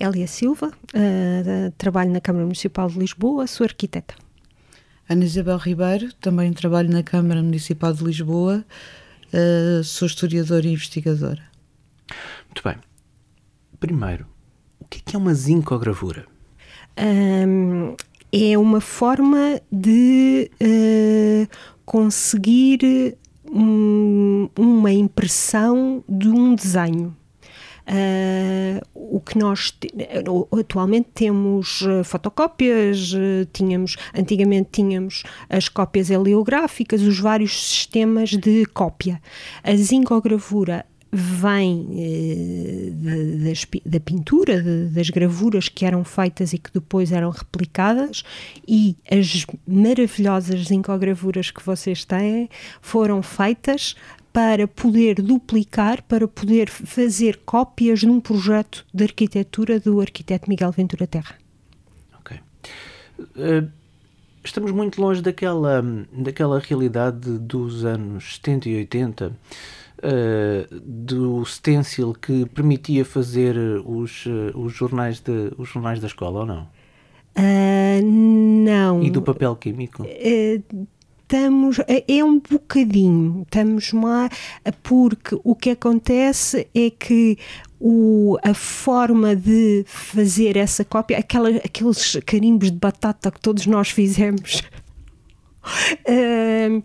Elia Silva, uh, trabalho na Câmara Municipal de Lisboa, sou arquiteta. Ana Isabel Ribeiro, também trabalho na Câmara Municipal de Lisboa, uh, sou historiadora e investigadora. Muito bem. Primeiro, o que é, é uma zincogravura? Um, é uma forma de uh, conseguir um, uma impressão de um desenho. Uh, o que nós atualmente temos uh, fotocópias, uh, tínhamos antigamente tínhamos as cópias heliográficas, os vários sistemas de cópia. A zincogravura vem da pintura, de, das gravuras que eram feitas e que depois eram replicadas, e as maravilhosas zincogravuras que vocês têm foram feitas para poder duplicar, para poder fazer cópias num projeto de arquitetura do arquiteto Miguel Ventura Terra. Ok. Uh, estamos muito longe daquela, daquela realidade dos anos 70 e 80, uh, eh, do stencil que permitia fazer os, uh, os, jornais de, os jornais da escola, ou não? não. E do papel químico? Estamos, é, é um bocadinho, estamos lá, porque o que acontece é que o, a forma de fazer essa cópia, aquela, aqueles carimbos de batata que todos nós fizemos. Uh,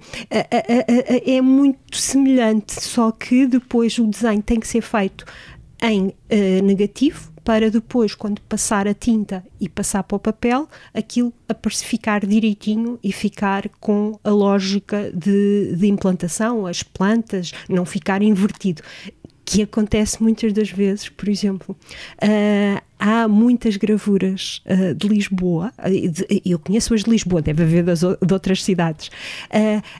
é muito semelhante, só que depois o desenho tem que ser feito em uh, negativo para depois, quando passar a tinta e passar para o papel, aquilo ficar direitinho e ficar com a lógica de, de implantação, as plantas, não ficar invertido. Que acontece muitas das vezes, por exemplo, uh, há muitas gravuras uh, de Lisboa, uh, eu conheço as de Lisboa, deve haver das, de outras cidades,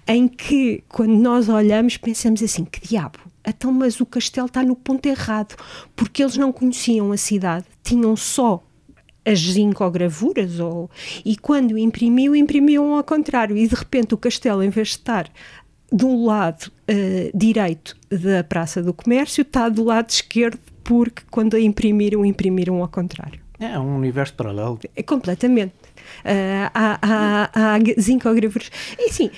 em que quando nós olhamos pensamos assim, que diabo, então, mas o castelo está no ponto errado, porque eles não conheciam a cidade, tinham só as zincogravuras, ou, e quando imprimiu, imprimiam ao contrário, e de repente o castelo, em vez de estar do lado uh, direito da Praça do Comércio, está do lado esquerdo, porque quando a imprimiram, imprimiram ao contrário. É um universo paralelo. É completamente. Uh, há, há, há zincogravuras. E assim,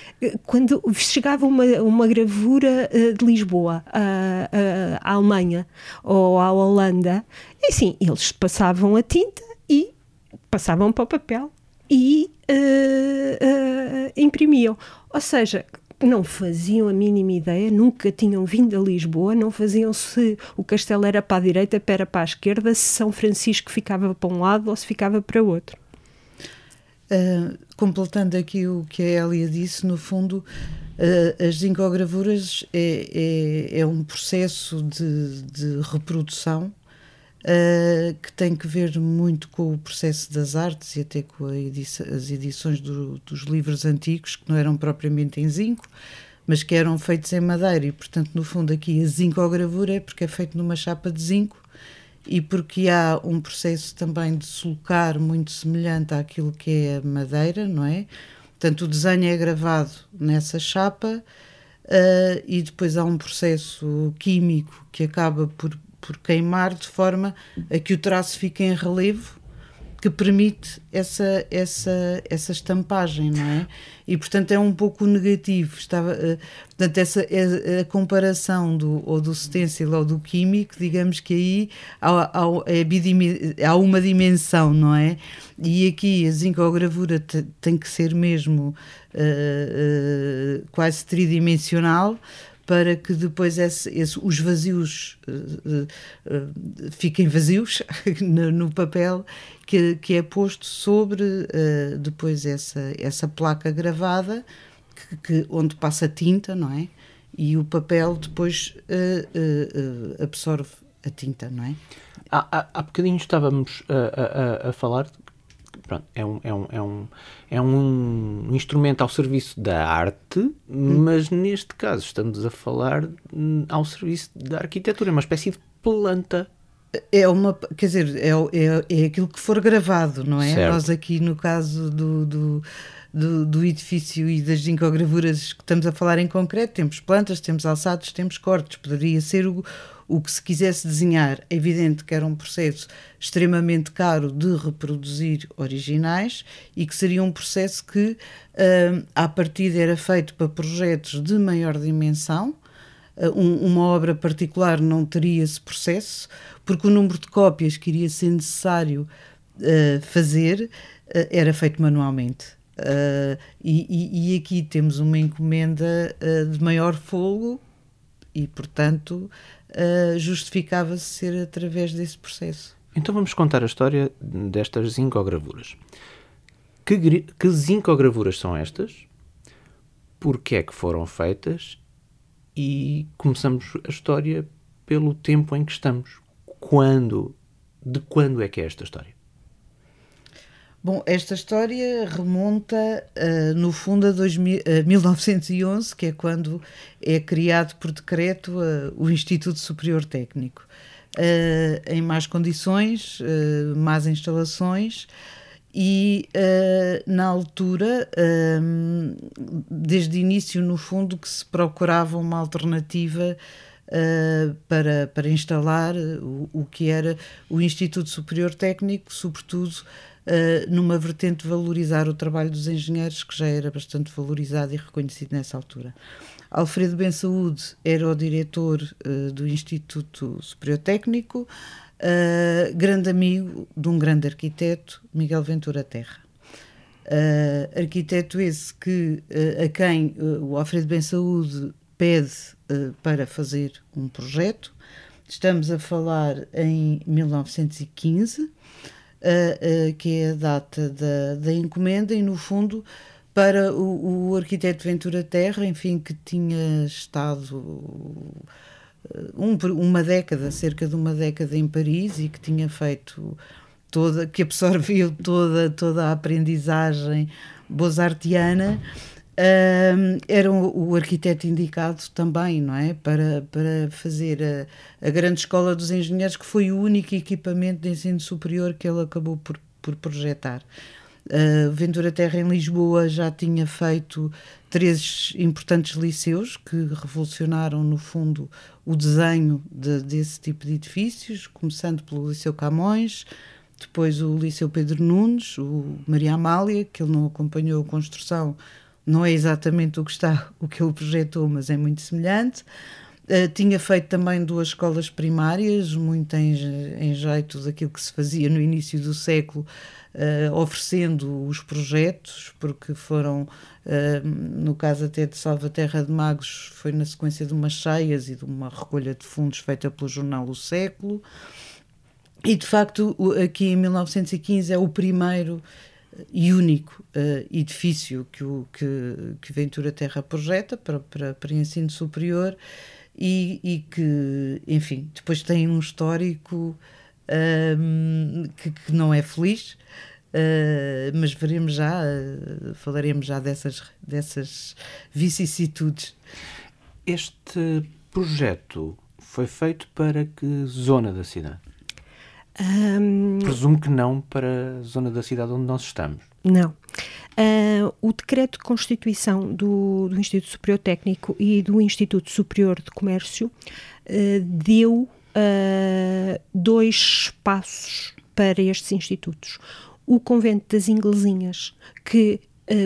quando chegava uma, uma gravura uh, de Lisboa à, à Alemanha ou à Holanda, e assim, eles passavam a tinta e passavam para o papel e uh, imprimiam. Ou seja, não faziam a mínima ideia, nunca tinham vindo a Lisboa, não faziam se o castelo era para a direita, era para a esquerda, se São Francisco ficava para um lado ou se ficava para o outro. Uh, completando aqui o que a Elia disse, no fundo, uh, as zincogravuras é, é, é, um processo de, de reprodução uh, que tem que ver muito com o processo das artes e até com as edições do, dos livros antigos, que não eram propriamente em zinco, mas que eram feitos em madeira. E, portanto, no fundo, aqui a zincogravura é porque é feito numa chapa de zinco e porque há um processo também de sulcar muito semelhante àquilo que é a madeira, não é? Portanto, o desenho é gravado nessa chapa uh, e depois há um processo químico que acaba por, por queimar de forma a que o traço fique em relevo que permite essa, essa, essa estampagem, não é? E portanto é um pouco negativo. Estava, uh, portanto, essa a, a, comparação do, ou do stencil ou do químico, digamos que aí há, há, é há uma dimensão, não é? E aqui a zincogravura tem que ser mesmo uh, uh, quase tridimensional para que depois esse, esse, os vazios uh, uh, fiquem vazios no, no, papel que, que é posto sobre uh, depois essa, essa placa gravada que, que, onde passa tinta, não é? E o papel depois absorve a tinta, não é? Há, há, há bocadinho estávamos a, a, a falar pronto, é um, é um, é um, é um instrumento ao serviço da arte, hum. mas neste caso estamos a falar hum, ao serviço da arquitetura, é uma espécie de planta. É uma, quer dizer, é, é, é aquilo que for gravado, não é? Certo. Nós aqui no caso do, do do, do, edifício e das zincogravuras que estamos a falar em concreto, temos plantas, temos alçados, temos cortes. Poderia ser o, o que se quisesse desenhar, é evidente que era um processo extremamente caro de reproduzir originais e que seria um processo que, uh, à partida, era feito para projetos de maior dimensão. Uh, um, uma obra particular não teria esse processo, porque o número de cópias que iria ser necessário uh, fazer era feito manualmente. E, e, e, aqui temos uma encomenda de maior fogo e, portanto, uh, justificava-se ser através desse processo. Então vamos contar a história destas zincogravuras. Que, que zincogravuras são estas? Porquê é que foram feitas? E começamos a história pelo tempo em que estamos. Quando, de quando é que é esta história? Bom, esta história remonta, uh, no fundo, a, 2000, a 1911, que é quando é criado por decreto uh, o Instituto Superior Técnico. Uh, em más condições, más instalações, e na altura, desde o início, no fundo, que se procurava uma alternativa Uh, para, para instalar o, o, que era o Instituto Superior Técnico, sobretudo uh, numa vertente valorizar o trabalho dos engenheiros, que já era bastante valorizado e reconhecido nessa altura. Alfredo Ben Saúde era o diretor uh, do Instituto Superior Técnico, uh, grande amigo de um grande arquiteto, Miguel Ventura Terra. Uh, arquiteto esse que, a quem o Alfredo Ben Saúde pede para fazer um projeto. Estamos a falar em 1915 uh, uh, que é a data da, da encomenda, e no fundo para o, o, arquiteto Ventura Terra, enfim, que tinha estado um, uma década, cerca de uma década em Paris e que tinha feito toda, que absorveu toda, toda a aprendizagem bozartiana Uh, era o, o, arquiteto indicado também, não é? Para, para fazer a, a, Grande Escola dos Engenheiros, que foi o único equipamento de ensino superior que ele acabou por, por projetar. Uh, Ventura Terra em Lisboa já tinha feito três importantes liceus que revolucionaram, no fundo, o desenho de, desse tipo de edifícios, começando pelo Liceu Camões, depois o Liceu Pedro Nunes, o Maria Amália, que ele não acompanhou a construção não é exatamente o que está, o que ele projetou, mas é muito semelhante. Uh, tinha feito também duas escolas primárias, muito em, em jeito daquilo que se fazia no início do século, uh, oferecendo os projetos, porque foram, uh, no caso até de Salvaterra de Magos, foi na sequência de umas cheias e de uma recolha de fundos feita pelo jornal O Século. E de facto, aqui em 1915 é o primeiro e único uh, edifício que, o, que, que Ventura Terra projeta para, para, para ensino superior e, e que, enfim, depois tem um histórico um, ehm, que, que, não é feliz, uh, mas veremos já, uh, falaremos já dessas, dessas vicissitudes. Este projeto foi feito para que zona da cidade? Um, Presumo que não para a zona da cidade onde nós estamos. Não. Uh, o decreto de constituição do, do, Instituto Superior Técnico e do Instituto Superior de Comércio uh, deu uh, dois espaços para estes institutos. O convento das Inglesinhas, que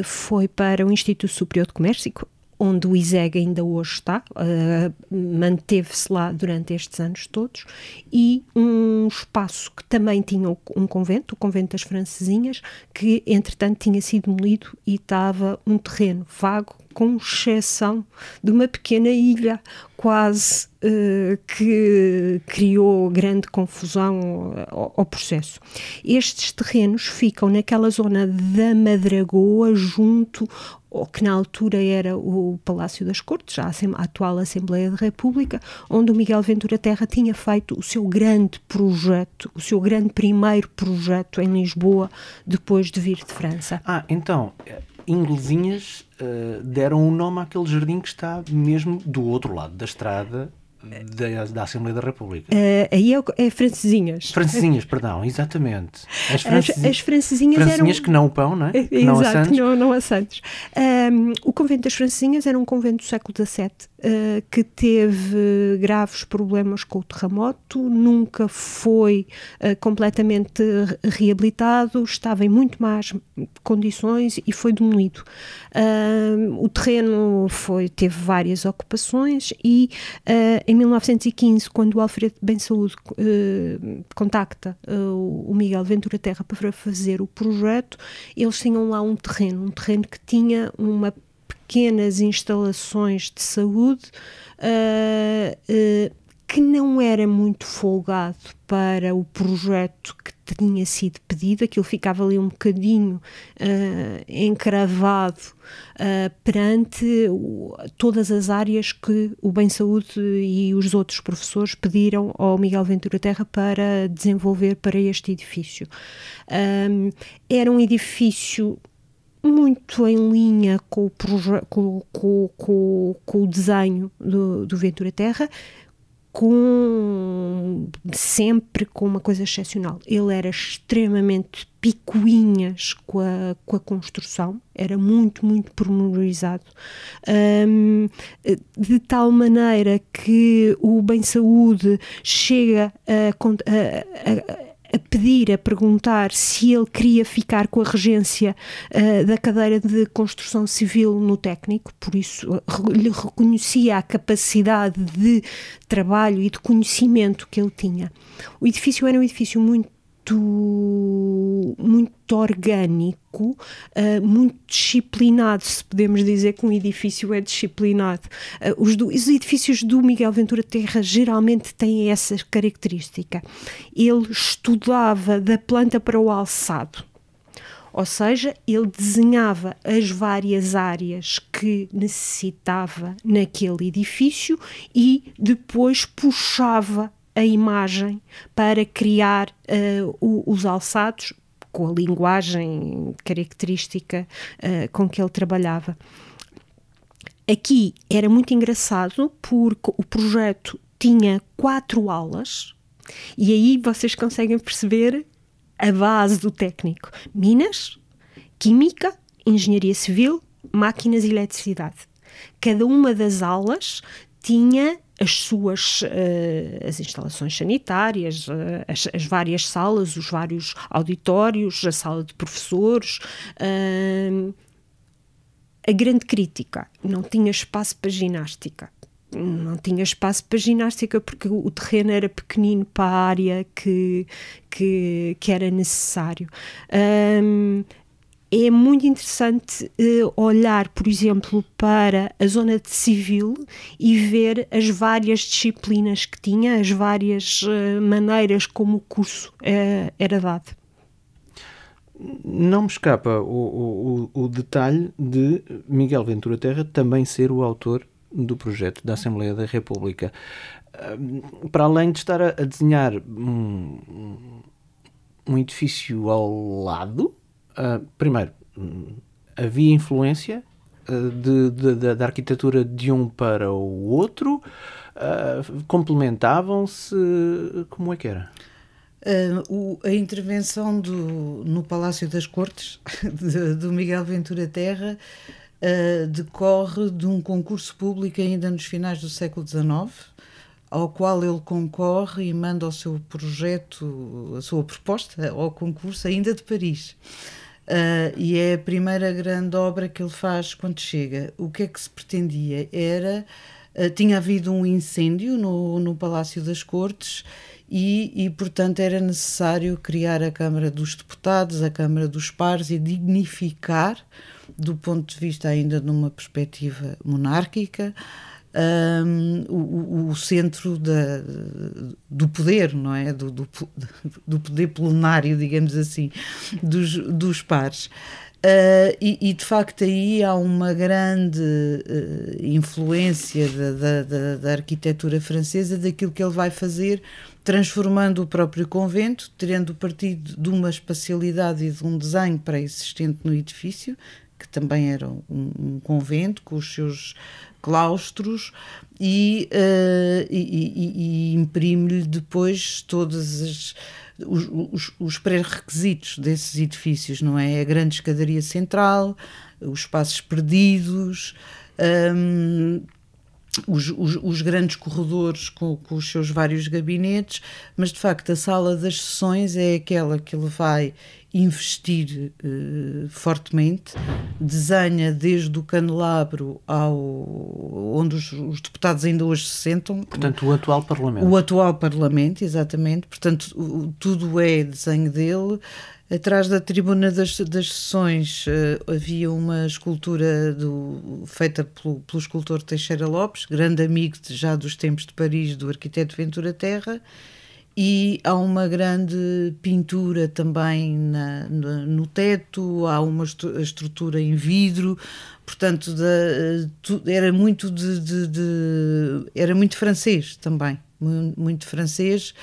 foi para o Instituto Superior de Comércio, onde o ISEG ainda hoje está, uh, manteve-se lá durante estes anos todos, e um espaço que também tinha um convento, o convento das Francesinhas, que entretanto tinha sido demolido e estava um terreno vago, com exceção de uma pequena ilha, quase uh, que criou grande confusão ao, ao, processo. Estes terrenos ficam naquela zona da Madragoa, junto ou que na altura era o Palácio das Cortes, a, atual Assembleia da República, onde o Miguel Ventura Terra tinha feito o seu grande projeto, o seu grande primeiro projeto em Lisboa, depois de vir de França. Ah, então, inglesinhas uh, deram o um nome àquele jardim que está mesmo do outro lado da estrada da, da, Assembleia da República. Uh, aí é, é francesinhas. Francesinhas, perdão, exatamente. As, france... as, as francesinhas, francesinhas eram... que não o pão, não é? Que Exato, não a Santos. Não, não a Santos. Um, o convento das francesinhas era um convento do século XVII uh, que teve graves problemas com o terremoto, nunca foi uh, completamente reabilitado, estava em muito más condições e foi demolido. Uh, o terreno foi, teve várias ocupações e em 1915, quando o Alfredo Bem Saúde contacta o Miguel Ventura Terra para fazer o projeto, eles tinham lá um terreno, um terreno que tinha uma pequenas instalações de saúde uh, uh, que não era muito folgado para o projeto que tinha sido pedido, aquilo ficava ali um bocadinho uh, encravado uh, perante o, todas as áreas que o Bem Saúde e os outros professores pediram ao Miguel Ventura Terra para desenvolver para este edifício. Um, era um edifício muito em linha com o, com, com, com, o desenho do, do Ventura Terra, com sempre com uma coisa excepcional. Ele era extremamente picuinhas com a, com a construção, era muito, muito pormenorizado, um, de tal maneira que o Bem Saúde chega a, a, a a pedir, a perguntar se ele queria ficar com a regência uh, da cadeira de construção civil no técnico, por isso lhe reconhecia a capacidade de trabalho e de conhecimento que ele tinha. O edifício era um edifício muito muito, orgânico, uh, muito disciplinado, se podemos dizer que um edifício é disciplinado. Uh, os, do, os, edifícios do Miguel Ventura Terra geralmente têm essa característica. Ele estudava da planta para o alçado. Ou seja, ele desenhava as várias áreas que necessitava naquele edifício e depois puxava a imagem para criar uh, o, os alçados com a linguagem característica uh, com que ele trabalhava. Aqui era muito engraçado porque o projeto tinha quatro aulas e aí vocês conseguem perceber a base do técnico: Minas, Química, Engenharia Civil, Máquinas e Eletricidade. Cada uma das aulas tinha as suas uh, as instalações sanitárias, uh, as, as, várias salas, os vários auditórios, a sala de professores. Uh, a grande crítica, não tinha espaço para ginástica. Não tinha espaço para ginástica porque o terreno era pequenino para a área que, que, que era necessário. Um, é muito interessante uh, olhar, por exemplo, para a zona de civil e ver as várias disciplinas que tinha, as várias uh, maneiras como o curso uh, era dado. Não me escapa o, o, o, detalhe de Miguel Ventura Terra também ser o autor do projeto da Assembleia da República. Para além de estar a, a desenhar um, um edifício ao lado, Uh, primeiro, havia influência uh, de, de, de, da arquitetura de um para o outro? Uh, complementavam-se? Como é que era? O, a intervenção do, no Palácio das Cortes do Miguel Ventura Terra decorre de um concurso público ainda nos finais do século XIX, ao qual ele concorre e manda o seu projeto, a sua proposta ao concurso ainda de Paris. Uh, e é a primeira grande obra que ele faz quando chega. O que é que se pretendia? Era. Uh, tinha havido um incêndio no, no Palácio das Cortes e, e, portanto, era necessário criar a Câmara dos Deputados, a Câmara dos Pares e dignificar, do ponto de vista ainda de uma perspectiva monárquica, um, o, o, centro da, do poder, não é? Do, do, do, poder plenário, digamos assim, dos, dos pares. Uh, e, e, de facto aí há uma grande uh, influência da, da, da, arquitetura francesa daquilo que ele vai fazer, transformando o próprio convento, tendo partido de uma espacialidade e de um desenho pré-existente no edifício, que também era um, um convento, com os seus claustros e, uh, e, e, e imprime-lhe depois todos os, os, os pré-requisitos desses edifícios, não é? A grande escadaria central, os espaços perdidos, um, os, os, os, grandes corredores com, com, os seus vários gabinetes, mas de facto a sala das sessões é aquela que ele vai investir uh, fortemente, desenha desde o candelabro ao onde os, os, deputados ainda hoje se sentam. Portanto, o atual Parlamento. O atual Parlamento, exatamente. Portanto, o, tudo é desenho dele. Atrás da tribuna das, das sessões uh, havia uma escultura do, feita pelo, pelo escultor Teixeira Lopes, grande amigo de, já dos tempos de Paris do arquiteto Ventura Terra, e há uma grande pintura também na, no, no teto, há uma estrutura em vidro, portanto da, era muito de, de, de, era muito francês também, muito francês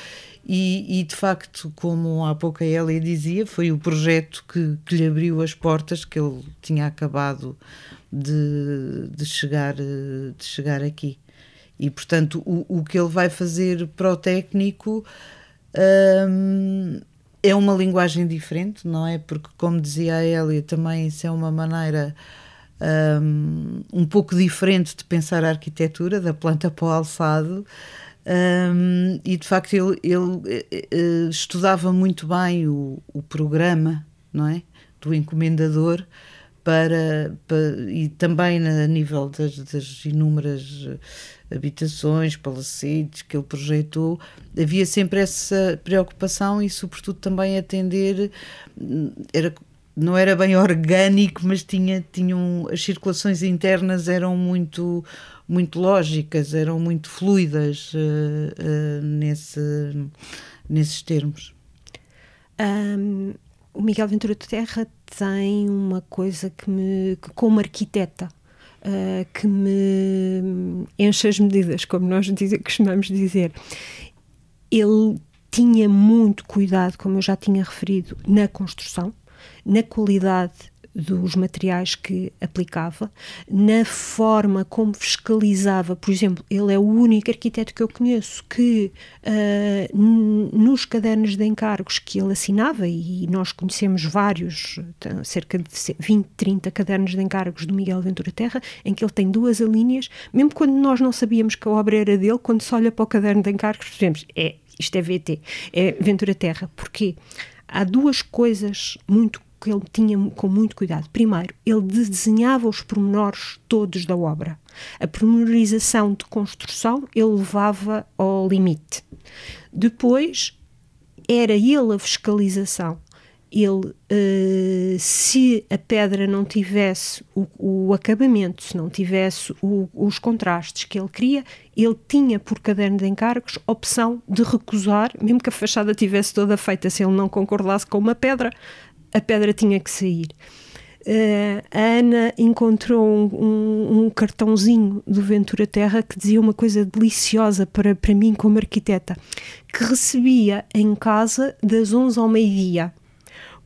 e, e, de facto, como há pouco a Elia dizia, foi o projeto que, que lhe abriu as portas que ele tinha acabado de, de, chegar, de chegar aqui. E, portanto, o, o que ele vai fazer para o técnico hum, é uma linguagem diferente, não é? Porque, como dizia a Elia, também isso é uma maneira um, um pouco diferente de pensar a arquitetura, da planta para o alçado. Um, e de facto ele, ele uh, estudava muito bem o, o, programa não é? do encomendador para, para e também a nível das, das, inúmeras habitações, palacetes que ele projetou, havia sempre essa preocupação e sobretudo também atender era não era bem orgânico, mas tinha, tinham as circulações internas eram muito muito lógicas, eram muito fluidas uh, uh, nesse, nesses termos. Um, o Miguel Ventura de Terra tem uma coisa que me, que, como arquiteta, uh, que me enche as medidas, como nós diz, costumamos dizer. Ele tinha muito cuidado, como eu já tinha referido, na construção, na qualidade dos materiais que aplicava, na forma como fiscalizava. Por exemplo, ele é o único arquiteto que eu conheço que uh, nos cadernos de encargos que ele assinava, e nós conhecemos vários, cerca de 20, 30 cadernos de encargos do Miguel Ventura Terra, em que ele tem duas alíneas, mesmo quando nós não sabíamos que a obra era dele, quando se olha para o caderno de encargos, percebemos, é, isto é VT, é Ventura Terra. Porquê? Há duas coisas muito que ele tinha com muito cuidado. Primeiro, ele desenhava os pormenores todos da obra. A pormenorização de construção ele levava ao limite. Depois, era ele a fiscalização. Ele, uh, se a pedra não tivesse o, o acabamento, se não tivesse o, os contrastes que ele queria, ele tinha por caderno de encargos opção de recusar, mesmo que a fachada tivesse toda feita, se ele não concordasse com uma pedra, a pedra tinha que sair. Uh, a Ana encontrou um, um, um, cartãozinho do Ventura Terra que dizia uma coisa deliciosa para, para mim como arquiteta, que recebia em casa das 11 ao meio-dia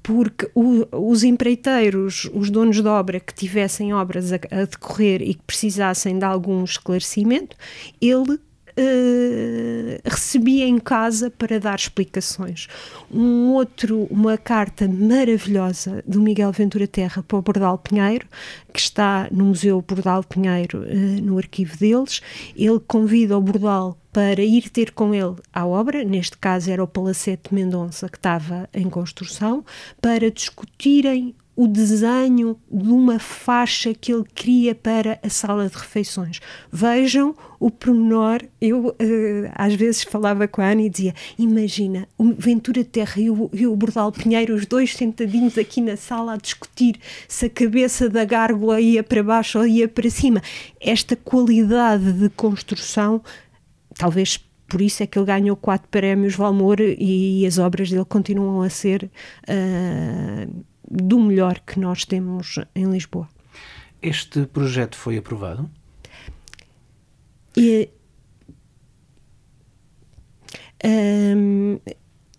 porque o, os empreiteiros, os donos de obra que tivessem obras a, a, decorrer e que precisassem de algum esclarecimento, ele uh, recebia em casa para dar explicações. Um outro, uma carta maravilhosa do Miguel Ventura Terra para o Bordal Pinheiro, que está no Museu Bordal Pinheiro, uh, no arquivo deles. Ele convida o Bordal para ir ter com ele à obra, neste caso era o Palacete Mendonça que estava em construção, para discutirem o desenho de uma faixa que ele cria para a sala de refeições. Vejam o pormenor. Eu uh, às vezes falava com a Ana e dizia: Imagina, o Ventura Terra e o, e o Bordal Pinheiro, os dois sentadinhos aqui na sala a discutir se a cabeça da gárgula ia para baixo ou ia para cima. Esta qualidade de construção, talvez por isso é que ele ganhou quatro prémios Valmor e, as obras dele continuam a ser. Uh, do melhor que nós temos em Lisboa. Este projeto foi aprovado? E, um,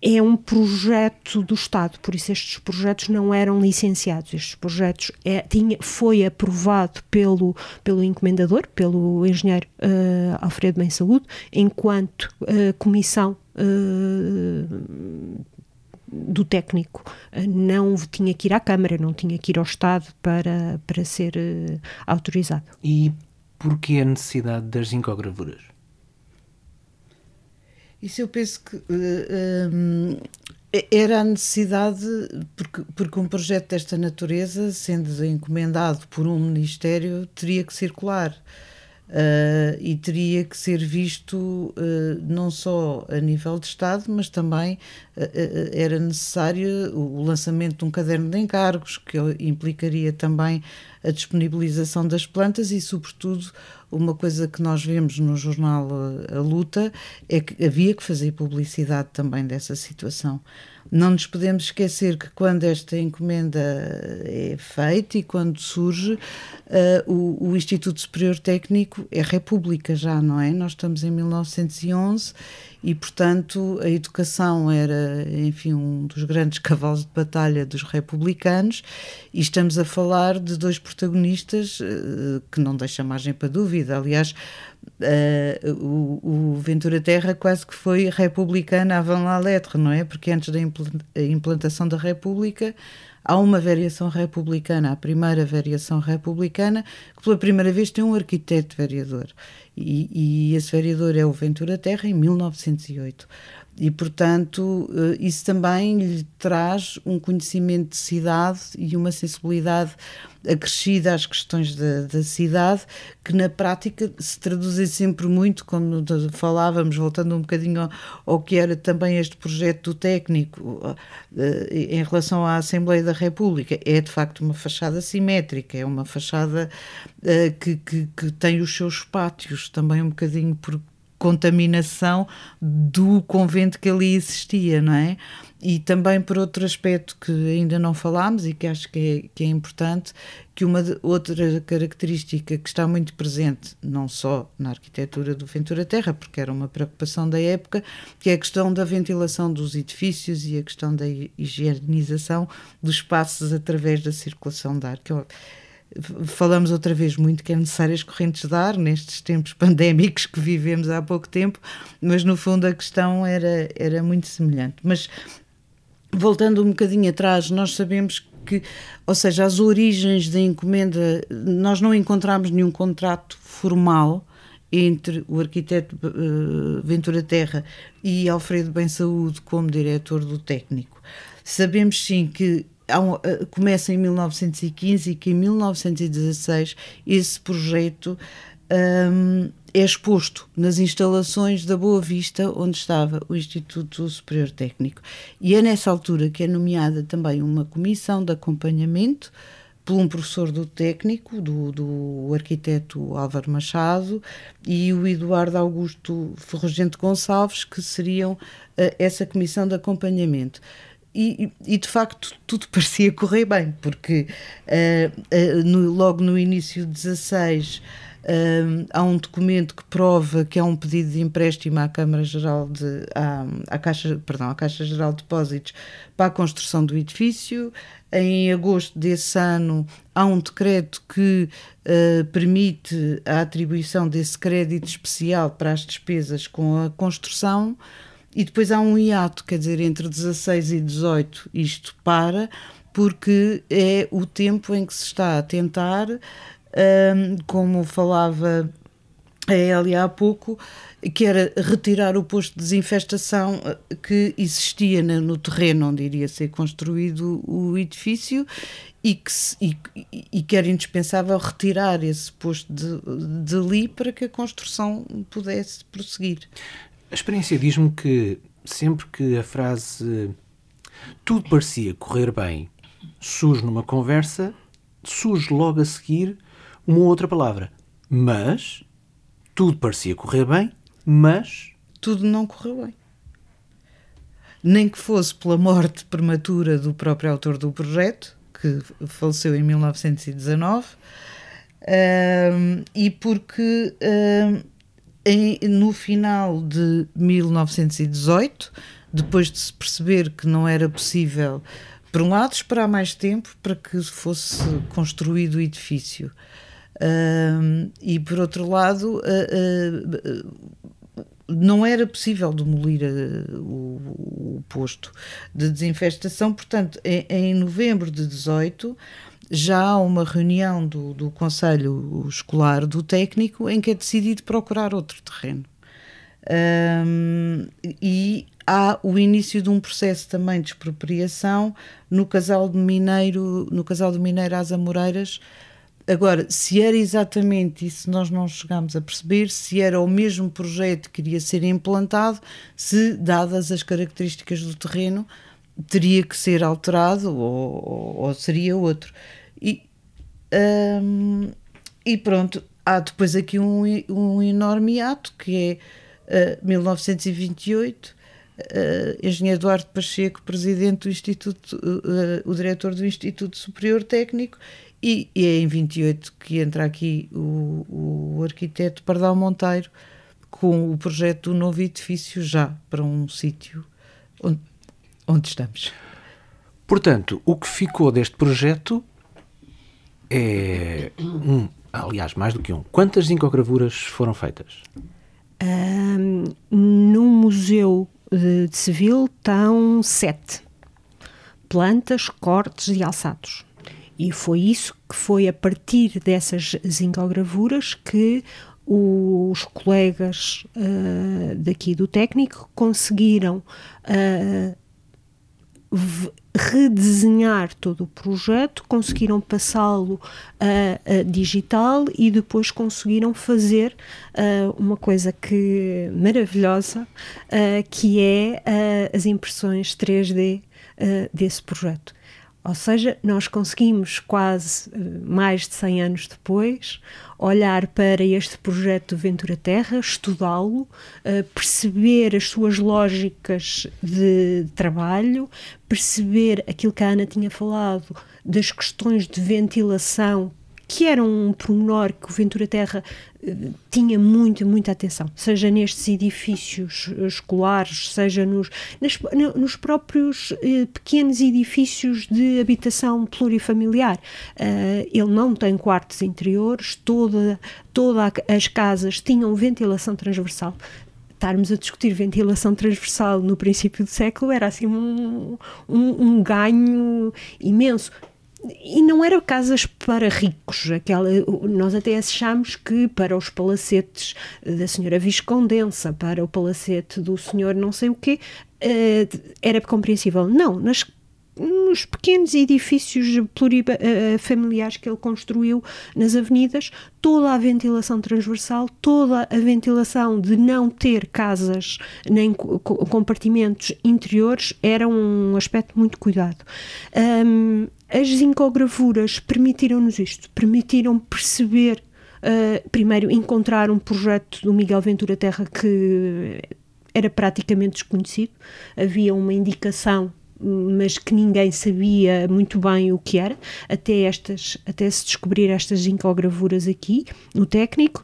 é um projeto do Estado, por isso estes projetos não eram licenciados. Estes projetos é, tinha, foi aprovado pelo, pelo encomendador, pelo engenheiro uh, Alfredo Bem Saúde, enquanto uh, comissão uh, do técnico. Eh, não tinha que ir à Câmara, não tinha que ir ao Estado para, para ser uh, autorizado. E porquê a necessidade das zincogravuras? Isso eu penso que uh, uh, era a necessidade, porque, porque um projeto desta natureza, sendo encomendado por um Ministério, teria que circular. Uh, e teria que ser visto uh, não só a nível de Estado, mas também uh, era necessário o lançamento de um caderno de encargos, que implicaria também a disponibilização das plantas e, sobretudo, uma coisa que nós vemos no jornal A Luta é que havia que fazer publicidade também dessa situação. Não nos podemos esquecer que quando esta encomenda é feita e quando surge, uh, o, o, Instituto Superior Técnico é república já, não é? Nós estamos em 1911 e, portanto, a educação era, enfim, um dos grandes cavalos de batalha dos republicanos e estamos a falar de dois protagonistas uh, que não deixa margem para dúvida. Aliás, Uh, o, o, Ventura Terra quase que foi republicana avant la lettre, não é? Porque antes da implantação da República há uma variação republicana, a primeira variação republicana, que pela primeira vez tem um arquiteto vereador. E, e esse vereador é o Ventura Terra, em 1908. E, portanto, eh, isso também lhe traz um conhecimento de cidade e uma sensibilidade acrescida às questões da, da cidade, que na prática se traduzem sempre muito, como falávamos, voltando um bocadinho ao, ao que era também este projeto do técnico eh, em relação à Assembleia da República. É de facto uma fachada simétrica, é uma fachada que, que, que, tem os seus pátios também um bocadinho por contaminação do convento que ali existia, não é? E também por outro aspecto que ainda não falámos e que acho que é, que é importante, que uma outra característica que está muito presente, não só na arquitetura do Ventura Terra, porque era uma preocupação da época, que é a questão da ventilação dos edifícios e a questão da higienização dos espaços através da circulação de ar, que é falamos outra vez muito que é necessário as correntes de ar nestes tempos pandémicos que vivemos há pouco tempo, mas no fundo a questão era, era muito semelhante. Mas voltando um bocadinho atrás, nós sabemos que, ou seja, as origens da encomenda, nós não encontramos nenhum contrato formal entre o arquiteto uh, Ventura Terra e Alfredo Bem Saúde como diretor do técnico. Sabemos sim que eh, começa em 1915 e que em 1916 esse projeto um, é exposto nas instalações da Boa Vista, onde estava o Instituto Superior Técnico. E é nessa altura que é nomeada também uma comissão de acompanhamento por um professor do técnico, do, do arquiteto Álvaro Machado, e o Eduardo Augusto Ferrugente Gonçalves, que seriam uh, essa comissão de acompanhamento. E, e, de facto tudo parecia correr bem, porque uh, uh, no, logo no início de 16 uh, há um documento que prova que há um pedido de empréstimo à Câmara Geral de à, à Caixa, perdão, à Caixa Geral de Depósitos para a construção do edifício. Em agosto desse ano há um decreto que permite a atribuição desse crédito especial para as despesas com a construção. E depois há um hiato, quer dizer, entre 16 e 18 isto para, porque é o tempo em que se está a tentar, um, como falava a Elia há pouco, que era retirar o posto de desinfestação eh, que existia no terreno onde iria ser construído o edifício e que, se, e, e que era indispensável retirar esse posto de, de ali para que a construção pudesse prosseguir. A experiência diz-me que sempre que a frase tudo parecia correr bem surge numa conversa, surge logo a seguir uma outra palavra. Mas tudo parecia correr bem, mas. Tudo não correu bem. Nem que fosse pela morte prematura do próprio autor do projeto, que faleceu em 1919, um, e porque um, em, no final de 1918, depois de se perceber que não era possível, por um lado, esperar mais tempo para que fosse construído o edifício. e por outro lado, uh, não era possível demolir o, o, posto de desinfestação, portanto, em, em novembro de 18 já há uma reunião do, do Conselho Escolar do Técnico em que é decidido procurar outro terreno. Um, e há o início de um processo também de expropriação no casal de Mineiro, no casal do Mineiro às Amoreiras. Agora, se era exatamente isso, nós não chegámos a perceber se era o mesmo projeto que iria ser implantado, se, dadas as características do terreno, teria que ser alterado ou, ou seria outro. E, um, e pronto, há depois aqui um, um enorme ato que é uh, 1928 uh, engenheiro Eduardo Pacheco, presidente do Instituto, uh, o diretor do Instituto Superior Técnico, e, e, é em 28 que entra aqui o, o arquiteto Pardal Monteiro com o projeto do novo edifício já para um sítio onde, onde estamos. Portanto, o que ficou deste projeto é um, aliás, mais do que um. Quantas zincogravuras foram feitas? Um, no Museu de, de Seville estão sete plantas, cortes e alçados. E foi isso que foi a partir dessas zincogravuras que os colegas uh, daqui do técnico conseguiram uh, redesenhar todo o projeto, conseguiram passá-lo a, a, digital e depois conseguiram fazer uh, uma coisa que maravilhosa, uh, que é uh, as impressões 3D desse projeto. Ou seja, nós conseguimos quase mais de 100 anos depois olhar para este projeto Ventura Terra, estudá-lo, uh, perceber as suas lógicas de trabalho, perceber aquilo que a Ana tinha falado das questões de ventilação que era um pormenor que o Ventura Terra eh, tinha muito, muita atenção, seja nestes edifícios escolares, seja nos, nas, nos próprios eh, pequenos edifícios de habitação plurifamiliar. Uh, ele não tem quartos interiores, toda, todas as casas tinham ventilação transversal estarmos a discutir ventilação transversal no princípio do século era assim um, um, um ganho imenso e não eram casas para ricos, aquela, nós até achamos que para os palacetes da senhora Viscondensa, para o palacete do senhor não sei o quê, eh, era compreensível. Não, nas nos pequenos edifícios plurifamiliares que ele construiu nas avenidas, toda a ventilação transversal, toda a ventilação de não ter casas nem compartimentos interiores era um aspecto muito cuidado. Um, as zincogravuras permitiram-nos isto, permitiram perceber, uh, primeiro, encontrar um projeto do Miguel Ventura Terra que era praticamente desconhecido, havia uma indicação mas que ninguém sabia muito bem o que era, até, estas, até se descobrir estas zincogravuras aqui, no técnico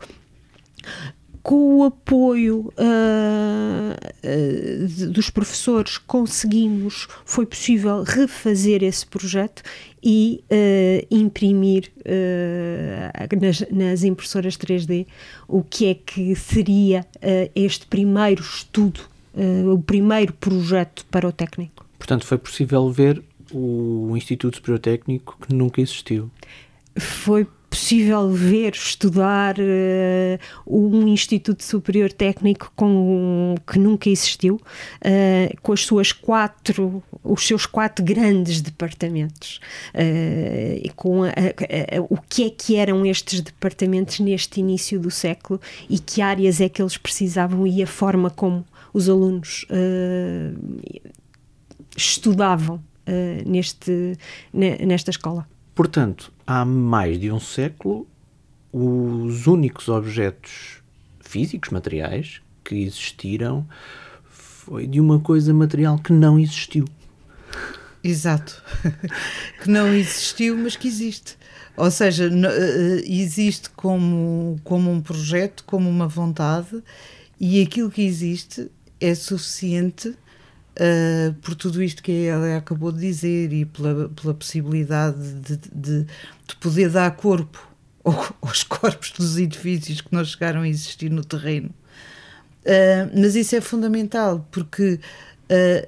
com o apoio uh, uh, dos professores conseguimos, foi possível refazer esse projeto e uh, imprimir nas, nas, impressoras 3D o que é que seria este primeiro estudo, o primeiro projeto para o técnico. Portanto, foi possível ver o Instituto Superior Técnico que nunca existiu. Foi possível ver, estudar uh, um Instituto Superior Técnico com, que nunca existiu, uh, com as suas quatro, os seus quatro grandes departamentos, uh, e com a, a, a, o que é que eram estes departamentos neste início do século e que áreas é que eles precisavam e a forma como os alunos estudavam neste, nesta escola. Portanto, há mais de um século, os únicos objetos físicos, materiais, que existiram foi de uma coisa material que não existiu. Exato. que não existiu, mas que existe. Ou seja, eh, existe como, como um projeto, como uma vontade, e aquilo que existe é suficiente uh, por tudo isto que ela acabou de dizer e pela, pela possibilidade de, de, de poder dar corpo aos corpos dos edifícios que não chegaram a existir no terreno. Uh, mas isso é fundamental porque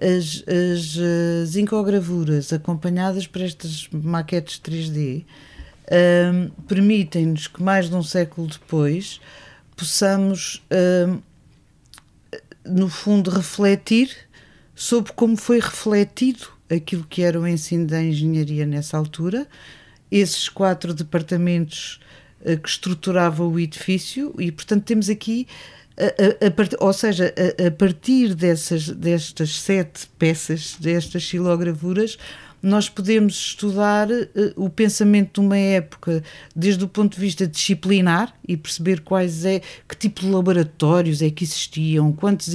as, as, as incogravuras acompanhadas por estas maquetes 3D um, permitem-nos que mais de um século depois possamos, no fundo, refletir sobre como foi refletido aquilo que era o ensino da engenharia nessa altura, esses quatro departamentos uh, que estruturavam o edifício, e portanto temos aqui a, a, ou seja, a, a, partir dessas, destas sete peças, destas xilogravuras, nós podemos estudar uh, o pensamento de uma época desde o ponto de vista disciplinar e perceber quais é, que tipo de laboratórios é que existiam, quantos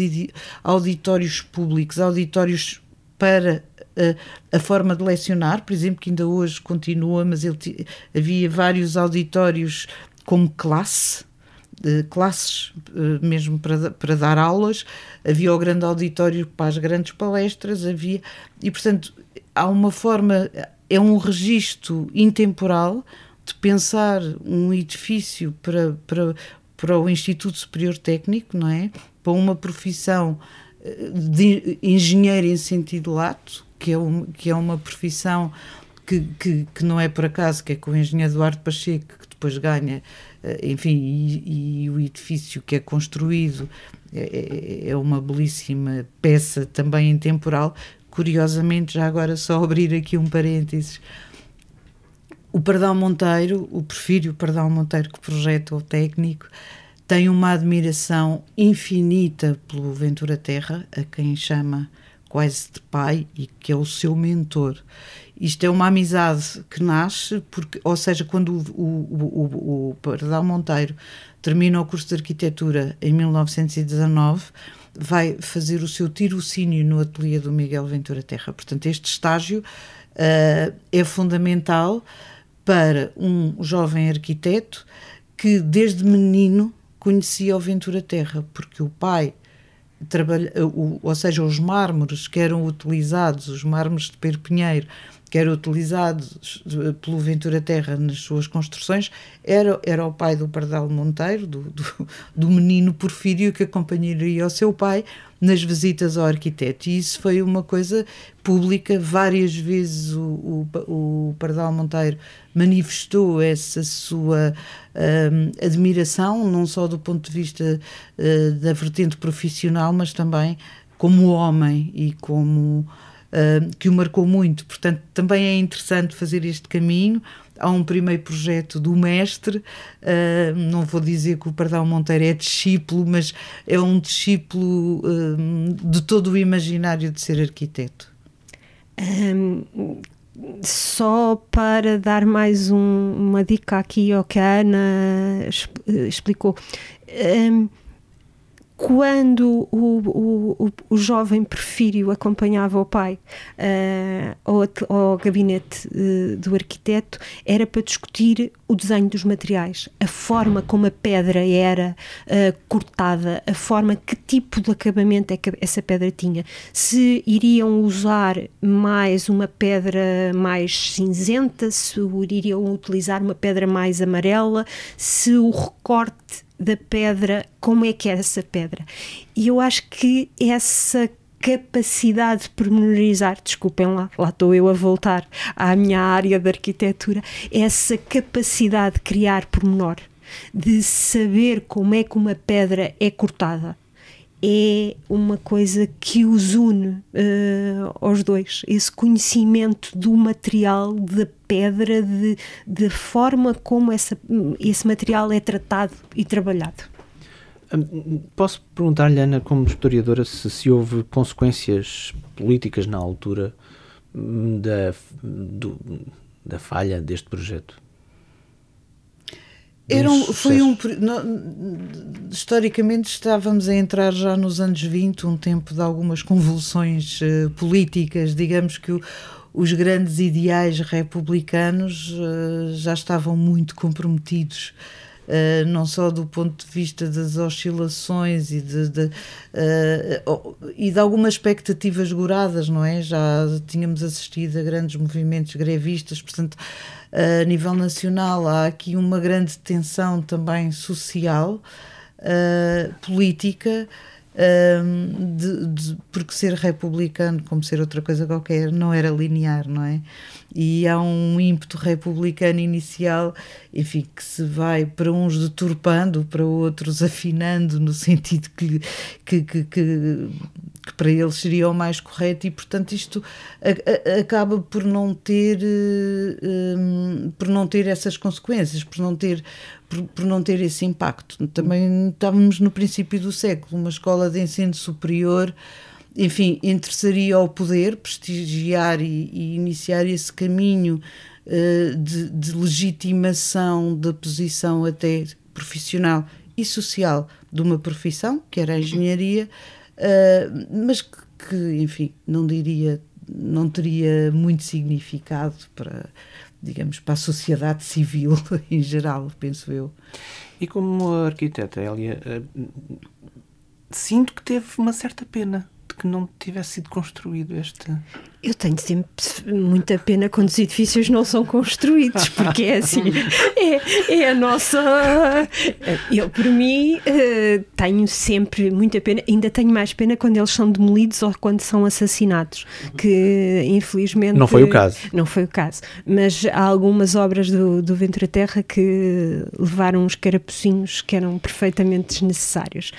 auditórios públicos, auditórios para uh, a forma de lecionar, por exemplo, que ainda hoje continua, mas ele havia vários auditórios como classe, classes eh, mesmo para, para dar aulas, havia o grande auditório para as grandes palestras, havia e portanto há uma forma, é um registro intemporal de pensar um edifício para, para, para o Instituto Superior Técnico, não é? Para uma profissão eh, de engenheiro em sentido lato, que é, um, que é uma profissão que, que, que não é por acaso, que é com o engenheiro Eduardo Pacheco, que depois ganha eh, enfim, e, e, o edifício que é construído é, é, é uma belíssima peça também intemporal. Curiosamente, já agora só abrir aqui um parênteses, o Pardal Monteiro, o Porfírio Pardal Monteiro, que projeta o técnico, tem uma admiração infinita pelo Ventura Terra, a quem chama quase de pai e que é o seu mentor. Isto é uma amizade que nasce, porque, ou seja, quando o, o, o, o Pardal Monteiro termina o curso de arquitetura em 1919, vai fazer o seu tirocínio no ateliê do Miguel Ventura Terra. Portanto, este estágio uh, é fundamental para um jovem arquiteto que, desde menino, conhecia o Ventura Terra, porque o pai trabalha, ou seja, os mármores que eram utilizados, os mármores de Perpinheiro, que eram utilizados pelo Ventura Terra nas suas construções, era, era o pai do Pardal Monteiro, do, do, do menino Porfírio, que acompanharia o seu pai nas visitas ao arquiteto. E isso foi uma coisa pública. Várias vezes o, o, o Pardal Monteiro manifestou essa sua um, admiração, não só do ponto de vista uh, da vertente profissional, mas também como homem e como uh, que o marcou muito. Portanto, também é interessante fazer este caminho. Há um primeiro projeto do mestre, uh, não vou dizer que o Pardal Monteiro é discípulo, mas é um discípulo uh, de todo o imaginário de ser arquiteto. Um, só para dar mais um, uma dica aqui ao que a Ana explicou. Um, quando o, o, o, jovem Perfírio acompanhava o pai uh, ao, ao, gabinete uh, do arquiteto, era para discutir o desenho dos materiais, a forma como a pedra era uh, cortada, a forma, que tipo de acabamento é que essa pedra tinha. Se iriam usar mais uma pedra mais cinzenta, se iriam utilizar uma pedra mais amarela, se o recorte da pedra, como é que era essa pedra. E eu acho que essa capacidade de pormenorizar, desculpem lá, lá estou eu a voltar à minha área de arquitetura, essa capacidade de criar pormenor, de saber como é que uma pedra é cortada, é uma coisa que os une uh, aos dois. Esse conhecimento do material, da pedra, de, da forma como essa, esse material é tratado e trabalhado. Posso perguntar-lhe, Ana, como historiadora, se, se houve consequências políticas na altura hum, da, do, da falha deste projeto? Era um, foi um, historicamente estávamos a entrar já nos anos 20, um tempo de algumas convulsões uh, políticas, digamos que o, os grandes ideais republicanos uh, já estavam muito comprometidos. Uh, não só do ponto de vista das oscilações e de, de uh, e de algumas expectativas goradas, não é? Já tínhamos assistido a grandes movimentos grevistas, portanto, a nível nacional há aqui uma grande tensão também social, uh, política, um, de, de, porque ser republicano, como ser outra coisa qualquer, não era linear, não é? E há um ímpeto republicano inicial, enfim, que se vai para uns deturpando, para outros afinando, no sentido que, que, que, que que para eles seria o mais correto e portanto isto a, a, acaba por não ter um, por não ter essas consequências por não ter por, por, não ter esse impacto. Também estávamos no princípio do século, uma escola de ensino superior, enfim, interessaria ao poder prestigiar e, e iniciar esse caminho uh, de, de legitimação da posição até profissional e social de uma profissão, que era a engenharia, uh, mas que, enfim, não diria, não teria muito significado para digamos, para a sociedade civil em geral, penso eu. E como arquiteta, Elia, eh, sinto que teve uma certa pena de que não tivesse sido construído este. Eu tenho sempre muita pena quando os edifícios não são construídos, porque é assim, é, é a nossa. Eu, por mim, eh, tenho sempre muita pena, ainda tenho mais pena quando eles são demolidos ou quando são assassinados, que infelizmente. Não foi o caso. Não foi o caso. Mas há algumas obras do, do Ventura Terra que levaram uns carapucinhos que eram perfeitamente desnecessários.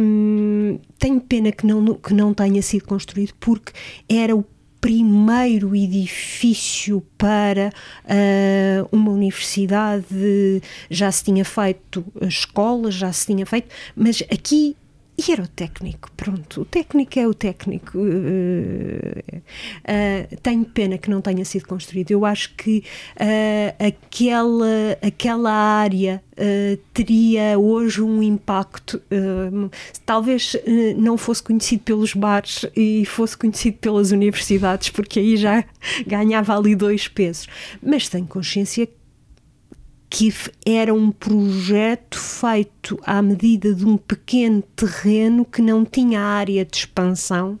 Hum, tenho pena que não, que não tenha sido construído porque era o primeiro edifício para uh, uma universidade, já se tinha feito escolas, já se tinha feito, mas aqui e era o técnico, pronto. O técnico é o técnico. Uh, tenho pena que não tenha sido construído. Eu acho que uh, aquela, aquela área teria hoje um impacto. talvez não fosse conhecido pelos bares e fosse conhecido pelas universidades, porque aí já ganhava ali dois pesos. Mas tenho consciência que era um projeto feito à medida de um pequeno terreno que não tinha área de expansão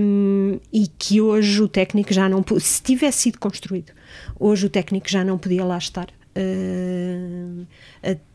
um, e que hoje o técnico já não se tivesse sido construído hoje o técnico já não podia lá estar uh,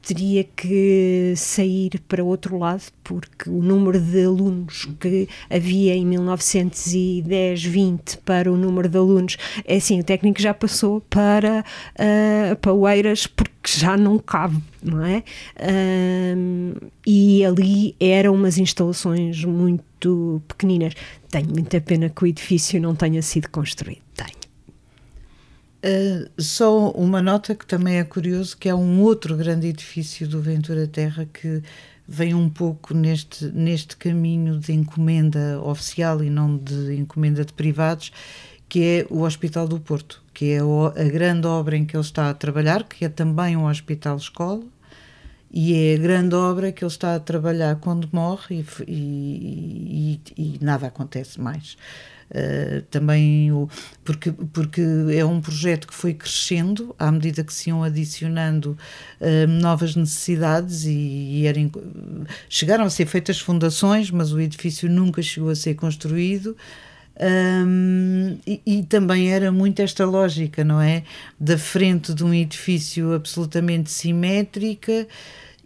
teria que sair para outro lado, porque o número de alunos que havia em 1910, 20 para o número de alunos, é assim, o técnico já passou para, uh, para Oeiras porque já não cabe, não é? Uh, e ali eram umas instalações muito pequeninas. Tenho muita pena que o edifício não tenha sido construído. Tenho. Uh, só uma nota que também é curioso, que é um outro grande edifício do Ventura Terra que vem um pouco neste, neste caminho de encomenda oficial e não de encomenda de privados, que é o Hospital do Porto, que é a grande obra em que ele está a trabalhar, que é também um hospital-escola, e é a grande obra que ele está a trabalhar quando morre e, e, e, e nada acontece mais. Uh, também o, porque, porque é um projeto que foi crescendo à medida que se iam adicionando uh, novas necessidades e, e eram, chegaram a ser feitas fundações, mas o edifício nunca chegou a ser construído. Um, e, e, também era muito esta lógica, não é? Da frente de um edifício absolutamente simétrica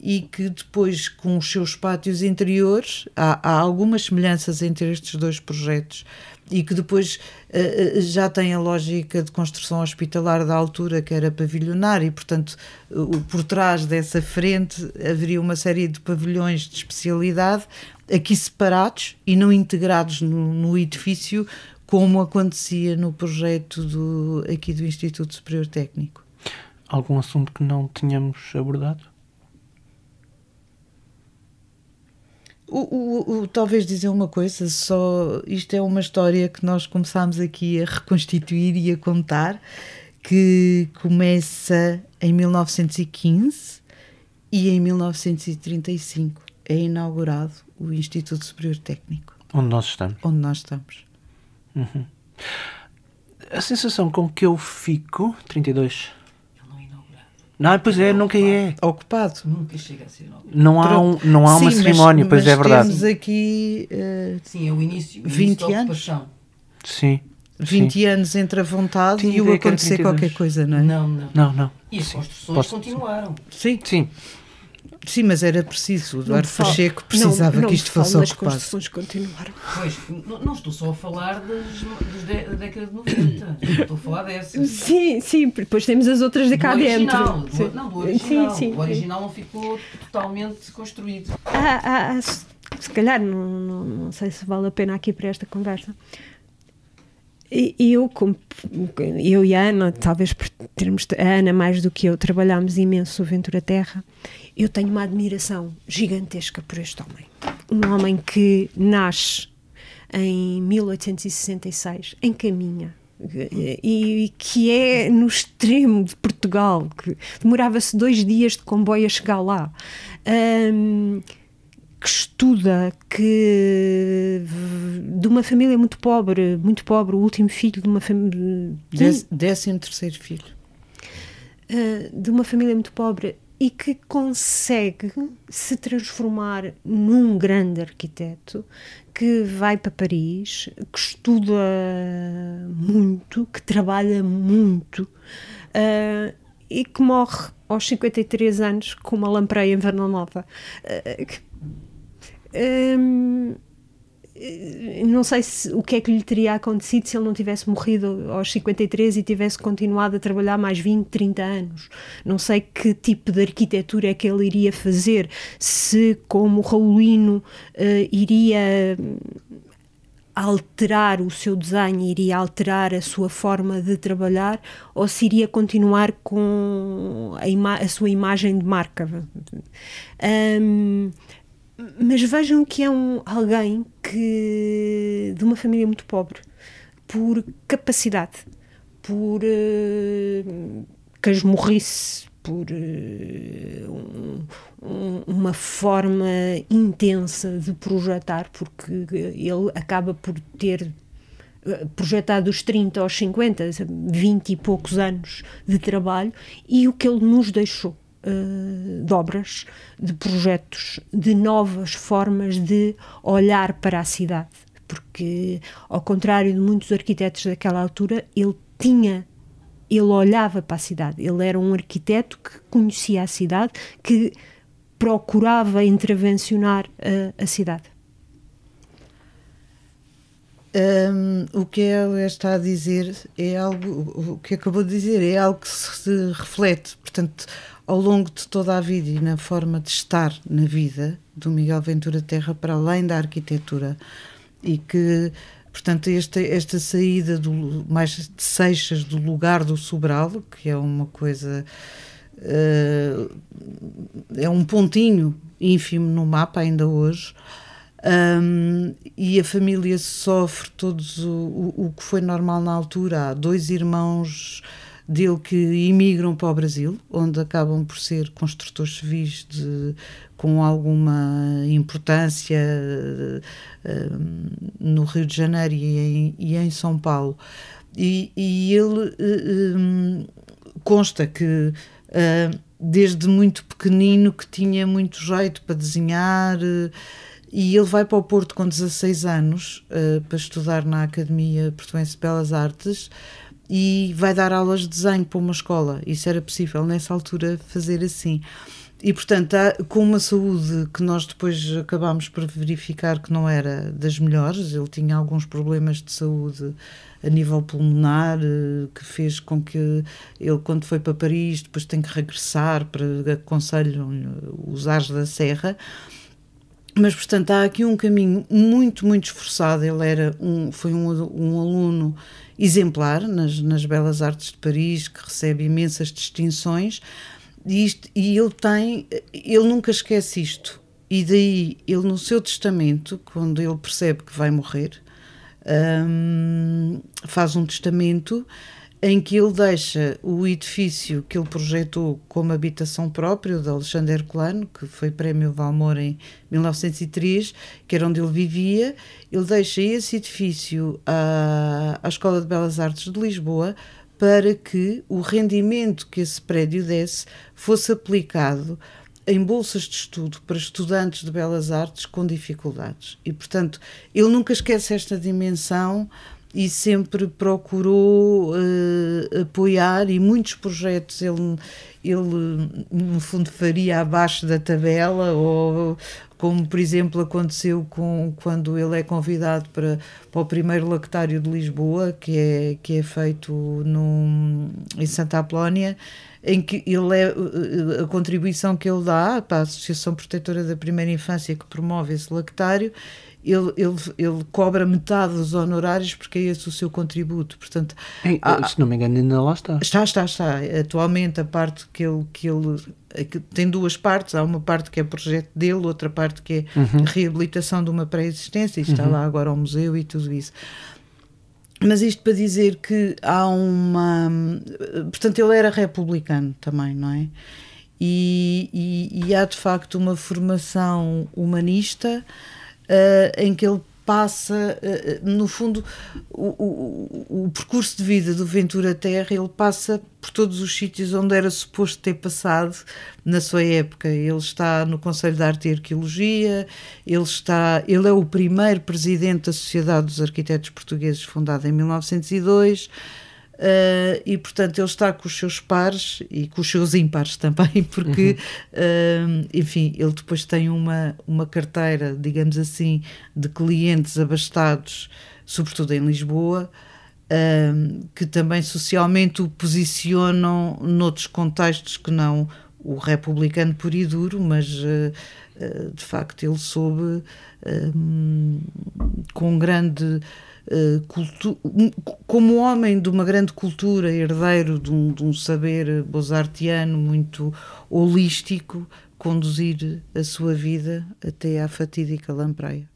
e que depois, com os seus pátios interiores, há, há algumas semelhanças entre estes dois projetos e que depois uh, já tem a lógica de construção hospitalar da altura, que era pavilionar, e portanto, uh, por trás dessa frente haveria uma série de pavilhões de especialidade, aqui separados e não integrados no, no edifício, como acontecia no projeto do, aqui do Instituto Superior Técnico. Algum assunto que não tínhamos abordado? O, o, o, talvez dizer uma coisa, só isto é uma história que nós começámos aqui a reconstituir e a contar, que começa em 1915 e em 1935 é inaugurado o Instituto Superior Técnico. Onde nós estamos. Onde nós estamos. Uhum. A sensação com que eu fico, 32 não, pois é, nunca é. Ocupado. Nunca chega a ser ocupado. Não há, um, não há Sim, uma cerimónia, pois é verdade. temos aqui... Uh, Sim, é o início, o 20 início anos. Sim. 20 Sim. anos entre a vontade Tinha e o acontecer qualquer coisa, não é? Não, não. Não, não. E as Sim. construções Posso... continuaram. Sim. Sim. Sim, mas era preciso. O Eduardo Pacheco precisava não, não que isto fosse ocupado. as construções continuaram. Pois, não, não, estou só a falar das, das da década de 90. Estou a falar dessas. Sim, sim, depois temos as outras de cá dentro. Do, não, do original. Sim, sim, o original não ficou totalmente construído. Ah, ah, ah, se calhar, não, não, não sei se vale a pena aqui para esta conversa. E eu, como, eu e a Ana, talvez por termos a Ana mais do que eu, trabalhámos imenso o Ventura Terra, eu tenho uma admiração gigantesca por este homem. Um homem que nasce em 1866, em Caminha, e, que é no extremo de Portugal, que demorava-se dois dias de comboio a chegar lá. Um, que estuda, que de uma família muito pobre, muito pobre, o último filho de uma família. Décimo terceiro filho. Uh, de uma família muito pobre e que consegue se transformar num grande arquiteto que vai para Paris, que estuda muito, que trabalha muito uh, e que morre aos 53 anos com uma lampreia em Verna Nova. Uh, Hum, não sei se, o que é que lhe teria acontecido se ele não tivesse morrido aos 53 e tivesse continuado a trabalhar mais 20, 30 anos. Não sei que tipo de arquitetura é que ele iria fazer, se como Raulino uh, iria alterar o seu desenho, iria alterar a sua forma de trabalhar ou se iria continuar com a, a sua imagem de marca. Um, mas vejam que é um, alguém que de uma família muito pobre, por capacidade, por uh, por uh, um, um, uma forma intensa de projetar, porque ele acaba por ter eh, projetado dos 30 aos 50, 20 e poucos anos de trabalho, e o que ele nos deixou uh, de obras, de projetos, de novas formas de olhar para a cidade. Porque, ao contrário de muitos arquitetos daquela altura, ele tinha ele olhava para a cidade, ele era um arquiteto que conhecia a cidade, que procurava intervencionar a, a cidade. Um, o que ela está a dizer é algo, o que acabou de dizer é algo que se reflete, portanto, ao longo de toda a vida e na forma de estar na vida do Miguel Ventura Terra, para além da arquitetura, e que, portanto, esta, esta saída do, mais de Seixas do lugar do Sobral, que é uma coisa. Uh, é um pontinho ínfimo no mapa ainda hoje. Um, e a família sofre todos o, o, o, que foi normal na altura. Há dois irmãos dele que imigram para o Brasil, onde acabam por ser construtores civis de, com alguma importância uh, no Rio de Janeiro e em, e em São Paulo. E, e ele um, consta que desde muito pequenino que tinha muito jeito para desenhar e ele vai para o Porto com 16 anos para estudar na Academia Portuense de Belas Artes e vai dar aulas de desenho para uma escola. Isso era possível nessa altura fazer assim. E, portanto, com uma saúde que nós depois acabámos por verificar que não era das melhores, ele tinha alguns problemas de saúde a nível pulmonar, eh, que fez com que ele, quando foi para Paris, depois tem que regressar para aconselham-lhe os ares da serra. Mas, portanto, há aqui um caminho muito, muito esforçado. Ele era um, foi um, um aluno exemplar nas, nas Belas Artes de Paris, que recebe imensas distinções, e, isto, e ele tem, ele nunca esquece isto. E daí, ele no seu testamento, quando ele percebe que vai morrer, um, faz um testamento em que ele deixa o edifício que ele projetou como habitação própria, de Alexandre Herculano, que foi prémio Valmor em 1903, que era onde ele vivia, ele deixa esse edifício à, à Escola de Belas Artes de Lisboa para que o rendimento que esse prédio desse fosse aplicado em bolsas de estudo para estudantes de belas artes com dificuldades. E, portanto, ele nunca esquece esta dimensão e sempre procurou uh, apoiar e muitos projetos ele, ele, no fundo, faria abaixo da tabela, ou como, por exemplo, aconteceu com, quando ele é convidado para, para o primeiro lactário de Lisboa, que é, que é feito no, em Santa Apolónia em que ele é, a contribuição que ele dá para a Associação Protetora da Primeira Infância que promove esse lactário ele, ele, ele cobra metade dos honorários porque é esse o seu contributo. Portanto, em, há, se não me engano, ainda lá está. Está, está, está. Atualmente a parte que ele, que ele é tem duas partes, há uma parte que é projeto dele, outra parte que é uhum. reabilitação de uma pré-existência, e está uhum. lá agora ao museu e tudo isso. Mas isto para dizer que há uma. Portanto, ele era republicano também, não é? E, e, e há de facto uma formação humanista em que ele passa, uh, no fundo, o, o, o, percurso de vida do Ventura Terra, ele passa por todos os sítios onde era suposto ter passado na sua época. Ele está no Conselho de Arte e Arqueologia, ele, está, ele é o primeiro presidente da Sociedade dos Arquitetos Portugueses, fundada em 1902, Uh, e portanto ele está com os seus pares e com os seus ímpares também, porque uhum. uh, enfim, ele depois tem uma, uma carteira, digamos assim, de clientes abastados, sobretudo em Lisboa. Uh, que também socialmente o posicionam noutros contextos que não o republicano puro e duro, mas de facto ele soube com grande como homem de uma grande cultura, herdeiro de um, de um saber bozartiano muito holístico, conduzir a sua vida até à fatídica lampreia.